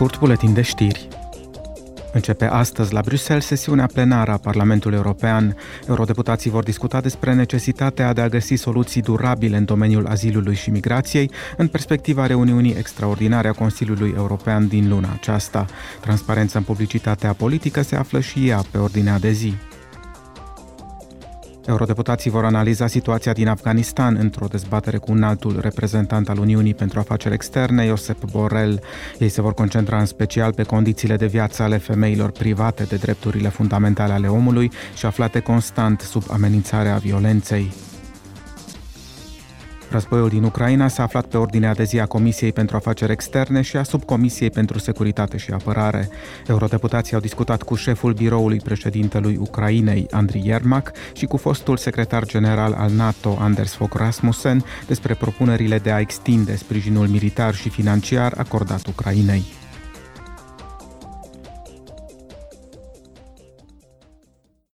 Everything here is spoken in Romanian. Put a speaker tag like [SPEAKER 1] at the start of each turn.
[SPEAKER 1] scurt buletin de știri. Începe astăzi la Bruxelles sesiunea plenară a Parlamentului European. Eurodeputații vor discuta despre necesitatea de a găsi soluții durabile în domeniul azilului și migrației în perspectiva reuniunii extraordinare a Consiliului European din luna aceasta. Transparența în publicitatea politică se află și ea pe ordinea de zi. Eurodeputații vor analiza situația din Afganistan într-o dezbatere cu un altul reprezentant al Uniunii pentru Afaceri Externe, Josep Borrell. Ei se vor concentra în special pe condițiile de viață ale femeilor private de drepturile fundamentale ale omului și aflate constant sub amenințarea violenței. Războiul din Ucraina s-a aflat pe ordinea de zi a Comisiei pentru Afaceri Externe și a Subcomisiei pentru Securitate și Apărare. Eurodeputații au discutat cu șeful biroului președintelui Ucrainei, Andriy Yermak, și cu fostul secretar general al NATO, Anders Fogh Rasmussen, despre propunerile de a extinde sprijinul militar și financiar acordat Ucrainei.